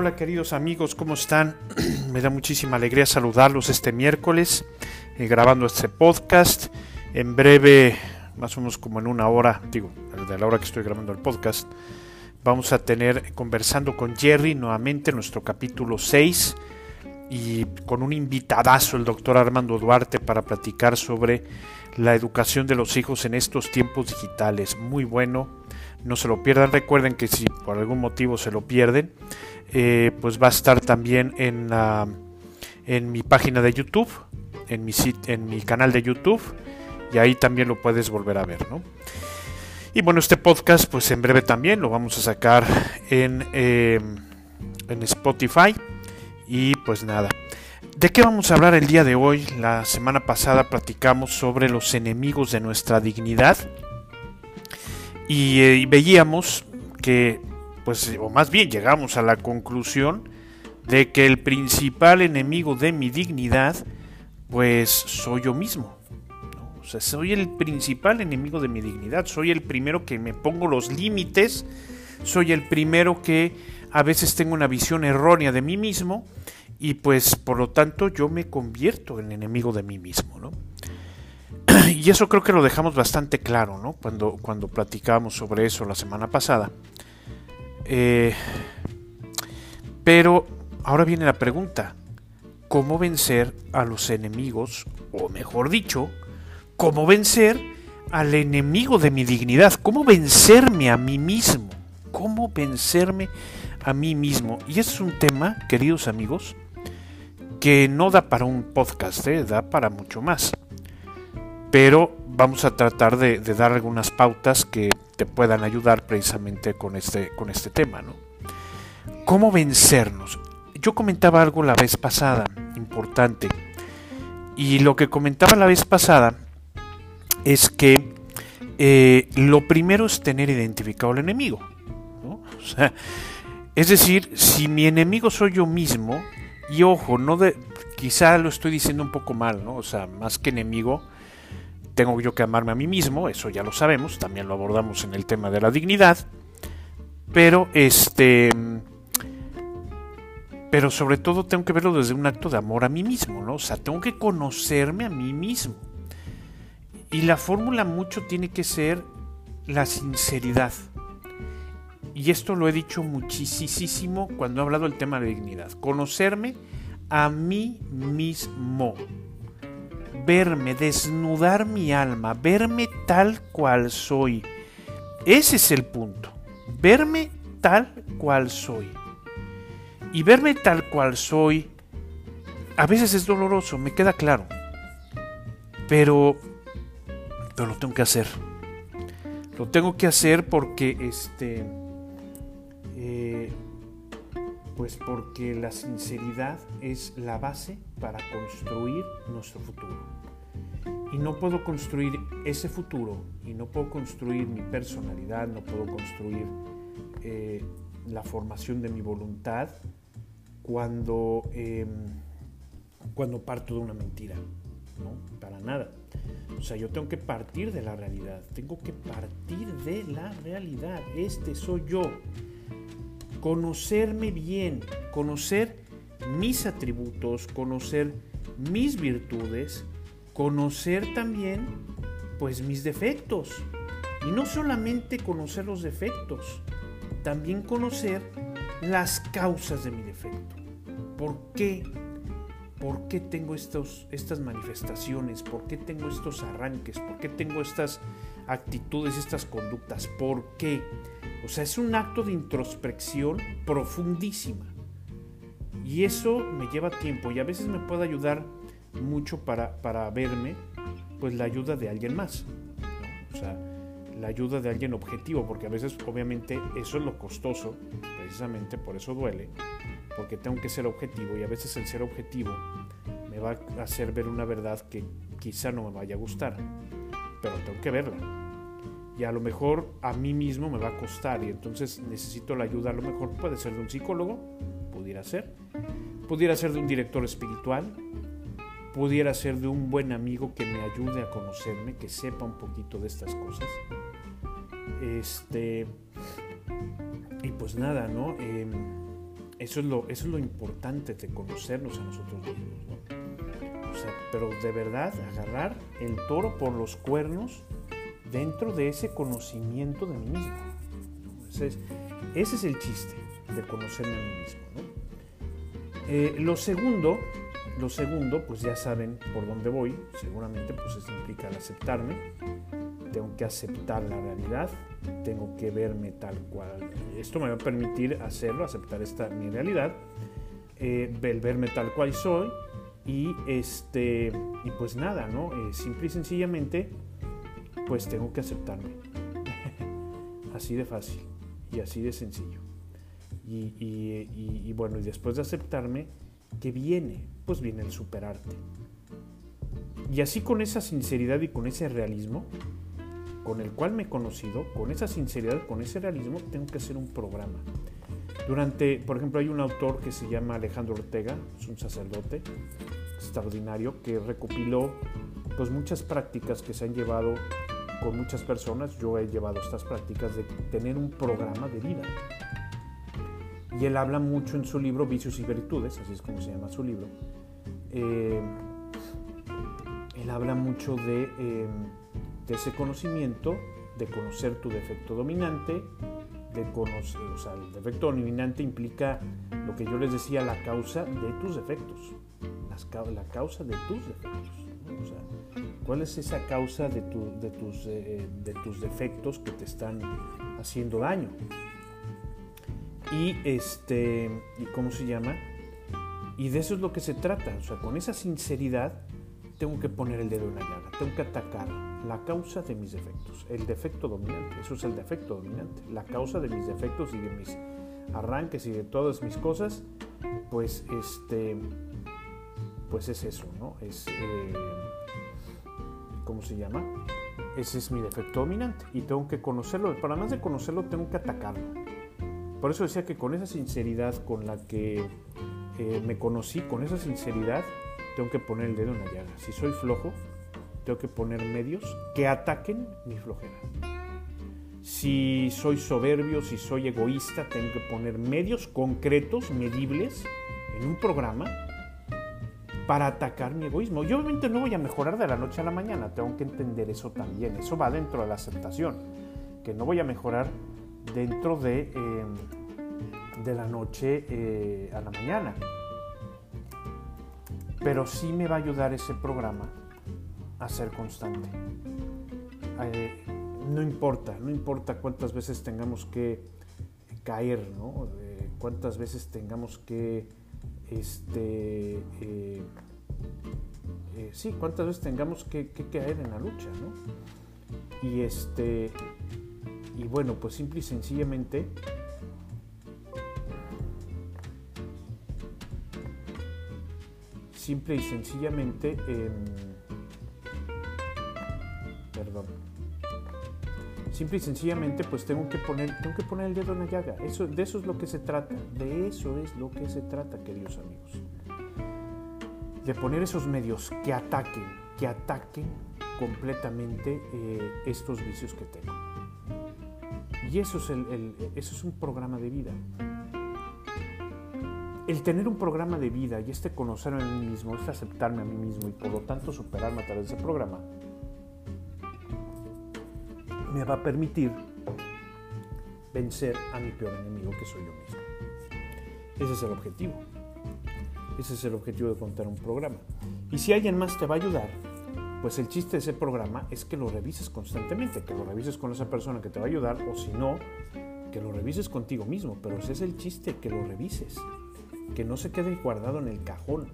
Hola queridos amigos, ¿cómo están? Me da muchísima alegría saludarlos este miércoles eh, grabando este podcast. En breve, más o menos como en una hora, digo, de la hora que estoy grabando el podcast, vamos a tener conversando con Jerry nuevamente nuestro capítulo 6 y con un invitadazo, el doctor Armando Duarte, para platicar sobre la educación de los hijos en estos tiempos digitales. Muy bueno, no se lo pierdan. Recuerden que si por algún motivo se lo pierden, eh, pues va a estar también en, en mi página de YouTube, en mi, en mi canal de YouTube, y ahí también lo puedes volver a ver. ¿no? Y bueno, este podcast, pues en breve también lo vamos a sacar en, eh, en Spotify. Y pues nada. ¿De qué vamos a hablar el día de hoy? La semana pasada platicamos sobre los enemigos de nuestra dignidad y, eh, veíamos que, pues, o más bien llegamos a la conclusión de que el principal enemigo de mi dignidad, pues, soy yo mismo. O sea, soy el principal enemigo de mi dignidad, soy el primero que me pongo los límites, soy el primero que a veces tengo una visión errónea de mí mismo y pues por lo tanto yo me convierto en enemigo de mí mismo, ¿no? Y eso creo que lo dejamos bastante claro, ¿no? Cuando, cuando platicábamos sobre eso la semana pasada. Eh, pero ahora viene la pregunta, ¿cómo vencer a los enemigos, o mejor dicho, cómo vencer al enemigo de mi dignidad? ¿Cómo vencerme a mí mismo? ¿Cómo vencerme a mí mismo? Y es un tema, queridos amigos, que no da para un podcast, ¿eh? da para mucho más. Pero vamos a tratar de, dar algunas pautas que te puedan ayudar precisamente con este, con este tema. ¿no? ¿Cómo vencernos? Yo comentaba algo la vez pasada, importante. Y lo que comentaba la vez pasada es que eh, lo primero es tener identificado el enemigo. es decir, si mi enemigo soy yo mismo, y ojo, no de, quizá lo estoy diciendo un poco mal, ¿no? O sea, más que enemigo, tengo yo que amarme a mí mismo, eso ya lo sabemos, también lo abordamos en el tema de la dignidad. Pero este pero sobre todo tengo que verlo desde un acto de amor a mí mismo, ¿no? O sea, tengo que conocerme a mí mismo. Y la fórmula mucho tiene que ser la sinceridad. Y esto lo he dicho muchísimo cuando he hablado del tema de dignidad. Conocerme a mí mismo. Verme, desnudar mi alma, verme tal cual soy. Ese es el punto. Verme tal cual soy. Y verme tal cual soy a veces es doloroso, me queda claro. Pero, pero lo tengo que hacer. Lo tengo que hacer porque este pues porque la sinceridad es la base para construir nuestro futuro. Y no puedo construir ese futuro y no puedo construir mi personalidad, no puedo construir eh, la formación de mi voluntad cuando, em, cuando parto de una mentira. ¿no? Para nada. O sea, yo tengo que partir de la realidad. Tengo que partir de la realidad. Este soy yo conocerme bien, conocer mis atributos, conocer mis virtudes, conocer también pues mis defectos. Y no solamente conocer los defectos, también conocer las causas de mi defecto. ¿Por qué? ¿Por qué tengo estos, estas manifestaciones? ¿Por qué tengo estos arranques? ¿Por qué tengo estas actitudes, estas conductas? ¿Por qué? O sea, es un acto de introspección profundísima. Y eso me lleva tiempo y a veces me puede ayudar mucho para, para verme, pues la ayuda de alguien más. O sea, la ayuda de alguien objetivo, porque a veces obviamente eso es lo costoso, precisamente por eso duele, porque tengo que ser objetivo y a veces el ser objetivo me va a hacer ver una verdad que quizá no me vaya a gustar, pero tengo que verla y a lo mejor a mí mismo me va a costar y entonces necesito la ayuda, a lo mejor puede ser de un psicólogo, pudiera ser, pudiera ser de un director espiritual, pudiera ser de un buen amigo que me ayude a conocerme, que sepa un poquito de estas cosas. Este, y pues nada, ¿no? Em, eso es lo, eso es lo importante de conocernos a nosotros mismos. ¿no? Sea, pero de verdad agarrar el toro por los cuernos dentro de ese conocimiento de mí mismo. Ese, es, ese es el chiste de conocerme a mí mismo. ¿no? Eh, lo segundo, lo segundo, pues ya saben por dónde voy, seguramente pues eso implica el aceptarme, tengo que aceptar la realidad, tengo que verme tal cual. Esto me va a permitir hacerlo, aceptar esta mi realidad, eh, verme tal cual soy y este y pues nada, ¿no? Eh, simple y sencillamente, pues tengo que aceptarme. así de fácil y así de sencillo. Y, y, bueno, y después de aceptarme, ¿qué viene? Pues viene el superarte. Y así con esa sinceridad y con ese realismo, con el cual me he conocido, con esa sinceridad, con ese realismo, tengo que hacer un programa. Durante, por ejemplo, hay un autor que se llama Alejandro Ortega, es un sacerdote extraordinario que recopiló pues muchas prácticas que se han llevado con muchas personas. Yo he llevado estas prácticas de tener un programa de vida. Y él habla mucho en su libro Vicios y Virtudes, así es como se llama su libro. Eh, él habla mucho de eh, de ese conocimiento, de conocer tu defecto dominante, de conocer, o sea, el defecto dominante implica lo que yo les decía, la causa de tus defectos, la causa de tus defectos. ¿cuál es esa causa de, tu, de, tus, eh, de tus defectos que te están haciendo daño? Y este, ¿y cómo se llama? Y de eso es lo que se trata, o sea, con esa sinceridad tengo que poner el dedo en la llaga, tengo que atacar la causa de mis defectos, el defecto dominante, eso es el defecto dominante, la causa de mis defectos y de mis arranques y de todas mis cosas, pues este, pues es eso, ¿no? Es, eh, ¿cómo se llama? Ese es mi defecto dominante y tengo que conocerlo, pero además de conocerlo tengo que atacarlo. Por eso decía que con esa sinceridad con la que eh, me conocí, con esa sinceridad, tengo que poner el dedo en la llaga. Si soy flojo, tengo que poner medios que ataquen mi flojera. Si soy soberbio, si soy egoísta, tengo que poner medios concretos, medibles, en un programa para atacar mi egoísmo. Yo obviamente no voy a mejorar de la noche a la mañana, tengo que entender eso también. Eso va dentro de la aceptación, que no voy a mejorar dentro de, eh, de la noche eh, a la mañana pero sí me va a ayudar ese programa a ser constante. Eh, no importa, no importa cuántas veces tengamos que caer, ¿no? Eh, cuántas veces tengamos que, este, eh, sí, cuántas veces tengamos que, que, caer en la lucha, ¿no? Y este, y bueno, pues simple y sencillamente simple y sencillamente, eh, perdón, simple y sencillamente, pues tengo que poner, tengo que poner el dedo en la llaga. Eso, de eso es lo que se trata, de eso es lo que se trata, queridos amigos. De poner esos medios que ataquen, que ataquen completamente eh, estos vicios que tengo. Y eso es, el, eso es un programa de vida el tener un programa de vida y este conocerme a mí mismo, este aceptarme a mí mismo y por lo tanto superarme a través de ese programa, me va a permitir vencer a mi peor enemigo que soy yo mismo. Ese es el objetivo. Ese es el objetivo de contar un programa. Y si alguien más te va a ayudar, pues el chiste de ese programa es que lo revises constantemente, que lo revises con esa persona que te va a ayudar o si no, que lo revises contigo mismo. Pero ese es el chiste, que lo revises que no se quede guardado en el cajón,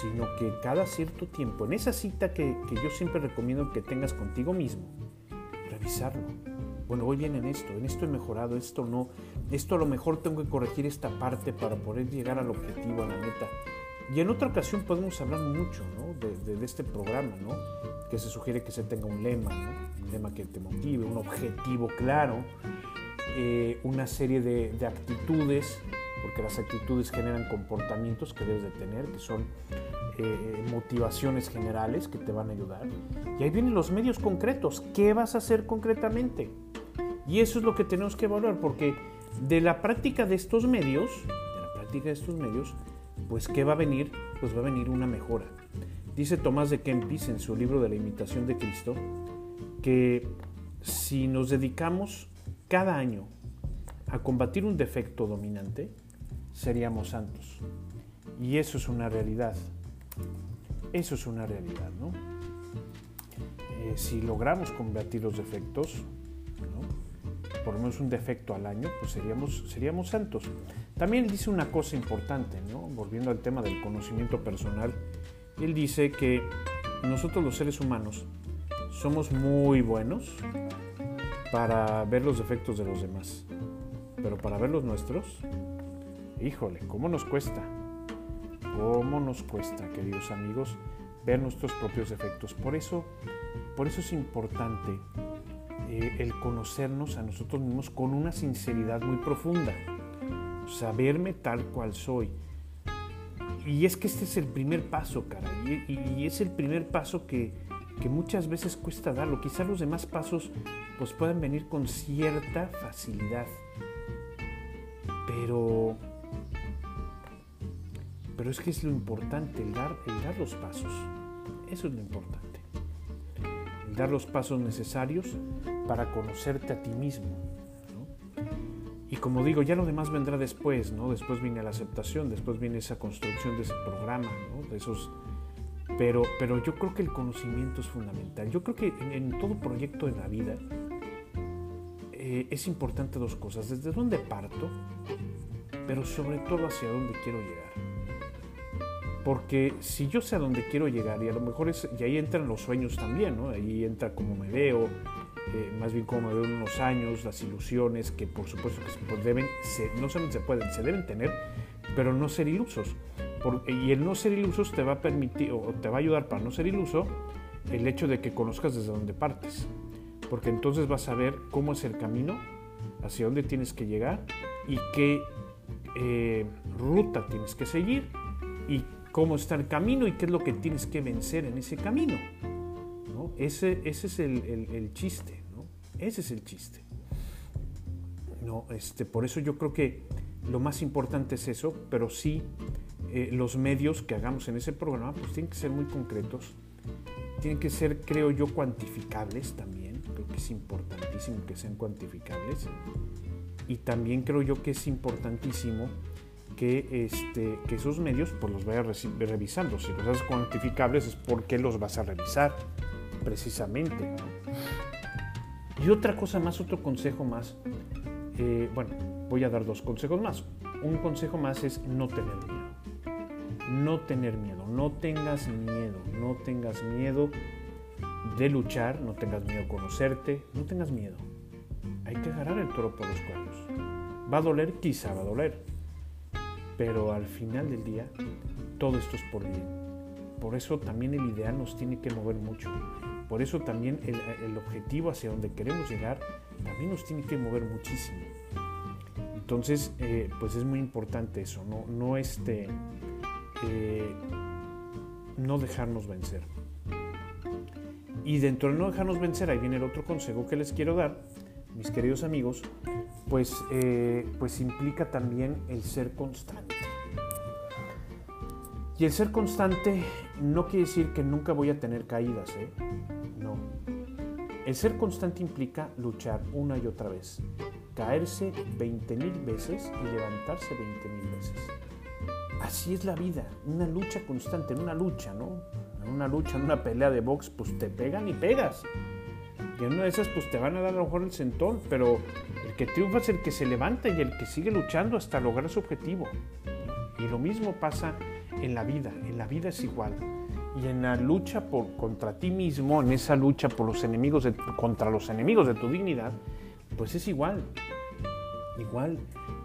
sino que cada cierto tiempo, en esa cita que, que yo siempre recomiendo que tengas contigo mismo, revisarlo. Bueno, voy bien en esto, en esto he mejorado, esto no, esto a lo mejor tengo que corregir esta parte para poder llegar al objetivo, a la meta. Y en otra ocasión podemos hablar mucho ¿no? de, de, este programa, ¿no? que se sugiere que se tenga un lema, ¿no? un lema que te motive, un objetivo claro, eh, una serie de, de actitudes porque las actitudes generan comportamientos que debes de tener, que son eh, motivaciones generales que te van a ayudar. Y ahí vienen los medios concretos, ¿qué vas a hacer concretamente? Y eso es lo que tenemos que evaluar, porque de la práctica de estos medios, de la práctica de estos medios, pues ¿qué va a venir? Pues va a venir una mejora. Dice Tomás de Kempis en su libro de la imitación de Cristo que si nos dedicamos cada año a combatir un defecto dominante, seríamos santos. Y eso es una realidad. Eso es una realidad, ¿no? Eh, si logramos combatir los defectos, por lo menos un defecto al año, pues seríamos, seríamos santos. También dice una cosa importante, ¿no? volviendo al tema del conocimiento personal, él dice que nosotros los seres humanos somos muy buenos para ver los defectos de los demás, pero para ver los nuestros, híjole, ¿cómo nos cuesta? ¿Cómo nos cuesta, queridos amigos, ver nuestros propios defectos? Por eso, por eso es importante eh, el conocernos a nosotros mismos con una sinceridad muy profunda, saberme tal cual soy. Y es que este es el primer paso, cara, y, es el primer paso que, que, muchas veces cuesta darlo. Quizás los demás pasos pues puedan venir con cierta facilidad, pero, pero es que es lo importante, el dar, los pasos. Eso es lo importante. El dar los pasos necesarios para conocerte a ti mismo. Y como digo, ya lo demás vendrá después, ¿no? Después viene la aceptación, después viene esa construcción de ese programa, ¿no? De esos... Pero, pero yo creo que el conocimiento es fundamental. Yo creo que en, todo proyecto de la vida eh, es importante dos cosas. Desde dónde parto, pero sobre todo hacia dónde quiero llegar. Porque si yo sé a dónde quiero llegar, y a lo mejor es, y ahí entran los sueños también, ¿no? Ahí entra cómo me veo, eh, más bien como de unos años, las ilusiones que por supuesto que se deben, no solamente se pueden, se deben tener, pero no ser ilusos. y el no ser ilusos te va a permitir o te va a ayudar para no ser iluso el hecho de que conozcas desde dónde partes. Porque entonces vas a ver cómo es el camino, hacia dónde tienes que llegar y qué eh, ruta tienes que seguir y cómo está el camino y qué es lo que tienes que vencer en ese camino. Ese, ese es el, chiste, ¿no? Ese es el chiste. No, este, por eso yo creo que lo más importante es eso, pero sí eh, los medios que hagamos en ese programa pues tienen que ser muy concretos, tienen que ser, creo yo, cuantificables también, creo que es importantísimo que sean cuantificables y también creo yo que es importantísimo que, este, que esos medios pues los vayas revisando, si los haces cuantificables es porque los vas a revisar precisamente. Y otra cosa más, otro consejo más, eh, bueno, voy a dar dos consejos más. Un consejo más es no tener miedo. No tener miedo, no tengas miedo, no tengas miedo de luchar, no tengas miedo de conocerte, no tengas miedo. Hay que agarrar el toro por los cuernos. Va a doler, quizá va a doler, pero al final del día todo esto es por bien. Por eso también el ideal nos tiene que mover mucho. Por eso también el, objetivo hacia donde queremos llegar también nos tiene que mover muchísimo. Entonces, eh, pues es muy importante eso, no, no, este, eh, no dejarnos vencer. Y dentro de no dejarnos vencer, ahí viene el otro consejo que les quiero dar, mis queridos amigos, pues, eh, pues implica también el ser constante. Y el ser constante no quiere decir que nunca voy a tener caídas, ¿eh? No. El ser constante implica luchar una y otra vez, caerse 20 mil veces y levantarse 20 mil veces. Así es la vida, una lucha constante, en una lucha, ¿no? En una lucha, en una pelea de box, pues te pegan y pegas. Y en una de esas, pues te van a dar a lo mejor el centón, pero que triunfa es el que se levanta y el que sigue luchando hasta lograr su objetivo. Y lo mismo pasa en la vida, en la vida es igual. Y en la lucha por, contra ti mismo, en esa lucha por los enemigos contra los enemigos de tu dignidad, pues es igual. Igual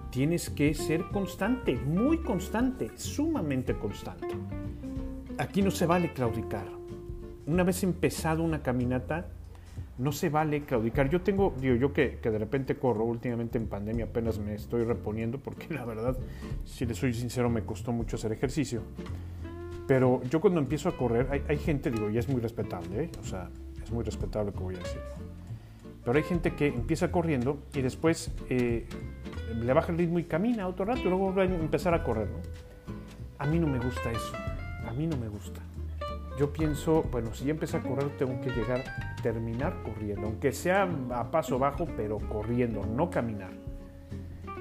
tienes que ser constante, muy constante, sumamente constante. Aquí no se vale claudicar. Una vez empezado una caminata, no se vale claudicar. Yo tengo, digo, yo que, que, de repente corro, últimamente en pandemia apenas me estoy reponiendo, porque la verdad, si le soy sincero, me costó mucho hacer ejercicio. Pero yo cuando empiezo a correr, hay, hay gente, digo, y es muy respetable, ¿eh? o sea, es muy respetable lo que voy a decir. Pero hay gente que empieza corriendo y después, eh, le baja el ritmo y camina otro rato y luego va a empezar a correr. ¿no? A mí no me gusta eso, a mí no me gusta. Yo pienso, bueno, si ya empecé a correr, tengo que llegar, terminar corriendo, aunque sea a paso bajo, pero corriendo, no caminar.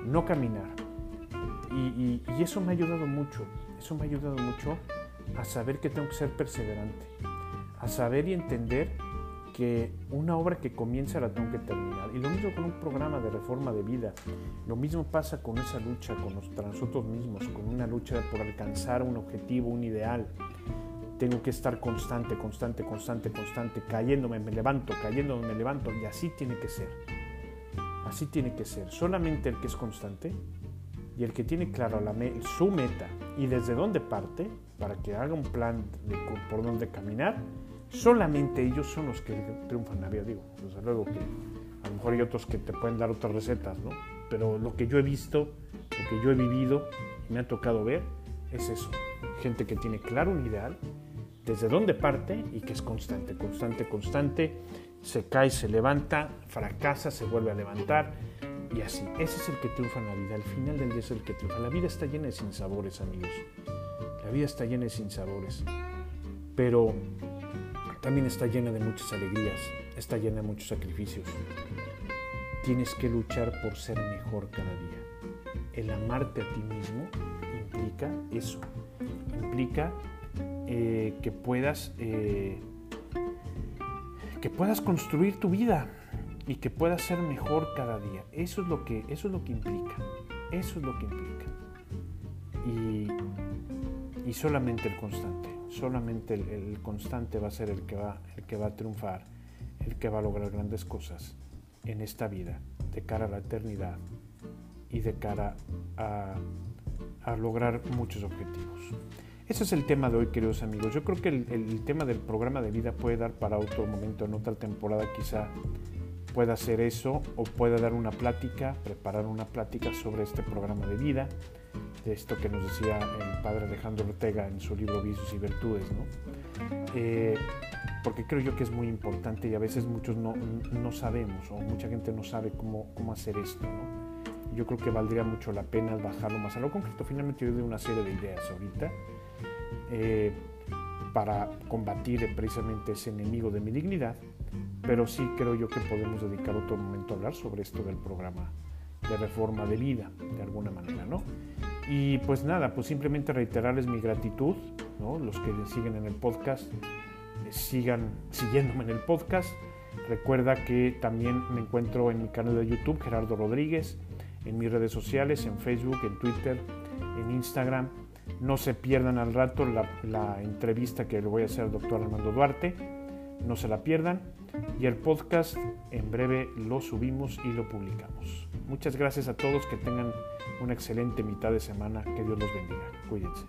No caminar. Y, y eso me ha ayudado mucho, eso me ha ayudado mucho a saber que tengo que ser perseverante, a saber y entender que una obra que comienza la tengo que terminar. Y lo mismo con un programa de reforma de vida. Lo mismo pasa con esa lucha con nosotros mismos, con una lucha por alcanzar un objetivo, un ideal. Tengo que estar constante, constante, constante, constante, cayéndome, me levanto, cayéndome, me levanto. Y así tiene que ser. Así tiene que ser. Solamente el que es constante y el que tiene claro la su meta y desde dónde parte, para que haga un plan de por dónde caminar, solamente ellos son los que triunfan la vida. Digo, desde luego que a lo mejor hay otros que te pueden dar otras recetas, ¿no? Pero lo que yo he visto, lo que yo he vivido y me ha tocado ver es eso. Gente que tiene claro un ideal, desde dónde parte y que es constante, constante, constante. Se cae, se levanta, fracasa, se vuelve a levantar y así. Ese es el que triunfa en la vida. Al final del día es el que triunfa. La vida está llena de sinsabores, amigos. La vida está llena de sinsabores. Pero también está llena de muchas alegrías, está llena de muchos sacrificios. Tienes que luchar por ser mejor cada día. El amarte a ti mismo implica eso, implica eh, que puedas eh, que puedas construir tu vida y que puedas ser mejor cada día. Eso es lo que eso es lo que implica. Eso es lo que implica. Y, y solamente el constante solamente el, constante va a ser el que va, el que va a triunfar, el que va a lograr grandes cosas en esta vida, de cara a la eternidad y de cara a, lograr muchos objetivos. Ese es el tema de hoy, queridos amigos. Yo creo que el, el, tema del programa de vida puede dar para otro momento, en otra temporada quizá pueda hacer eso o pueda dar una plática, preparar una plática sobre este programa de vida de esto que nos decía el padre Alejandro Ortega en su libro Vicios y Virtudes, ¿no? Eh, porque creo yo que es muy importante y a veces muchos no, no sabemos o mucha gente no sabe cómo, cómo hacer esto. ¿no? Yo creo que valdría mucho la pena bajarlo más a lo concreto. Finalmente yo doy una serie de ideas ahorita eh, para combatir precisamente ese enemigo de mi dignidad, pero sí creo yo que podemos dedicar otro momento a hablar sobre esto del programa de reforma de vida, de alguna manera, ¿no? Y pues nada, pues simplemente reiterarles mi gratitud, ¿no? Los que siguen en el podcast, sigan siguiéndome en el podcast. Recuerda que también me encuentro en mi canal de YouTube, Gerardo Rodríguez, en mis redes sociales, en Facebook, en Twitter, en Instagram. No se pierdan al rato la, entrevista que le voy a hacer al doctor Armando Duarte. No se la pierdan. Y el podcast en breve lo subimos y lo publicamos. Muchas gracias a todos, que tengan una excelente mitad de semana, que Dios los bendiga. Cuídense.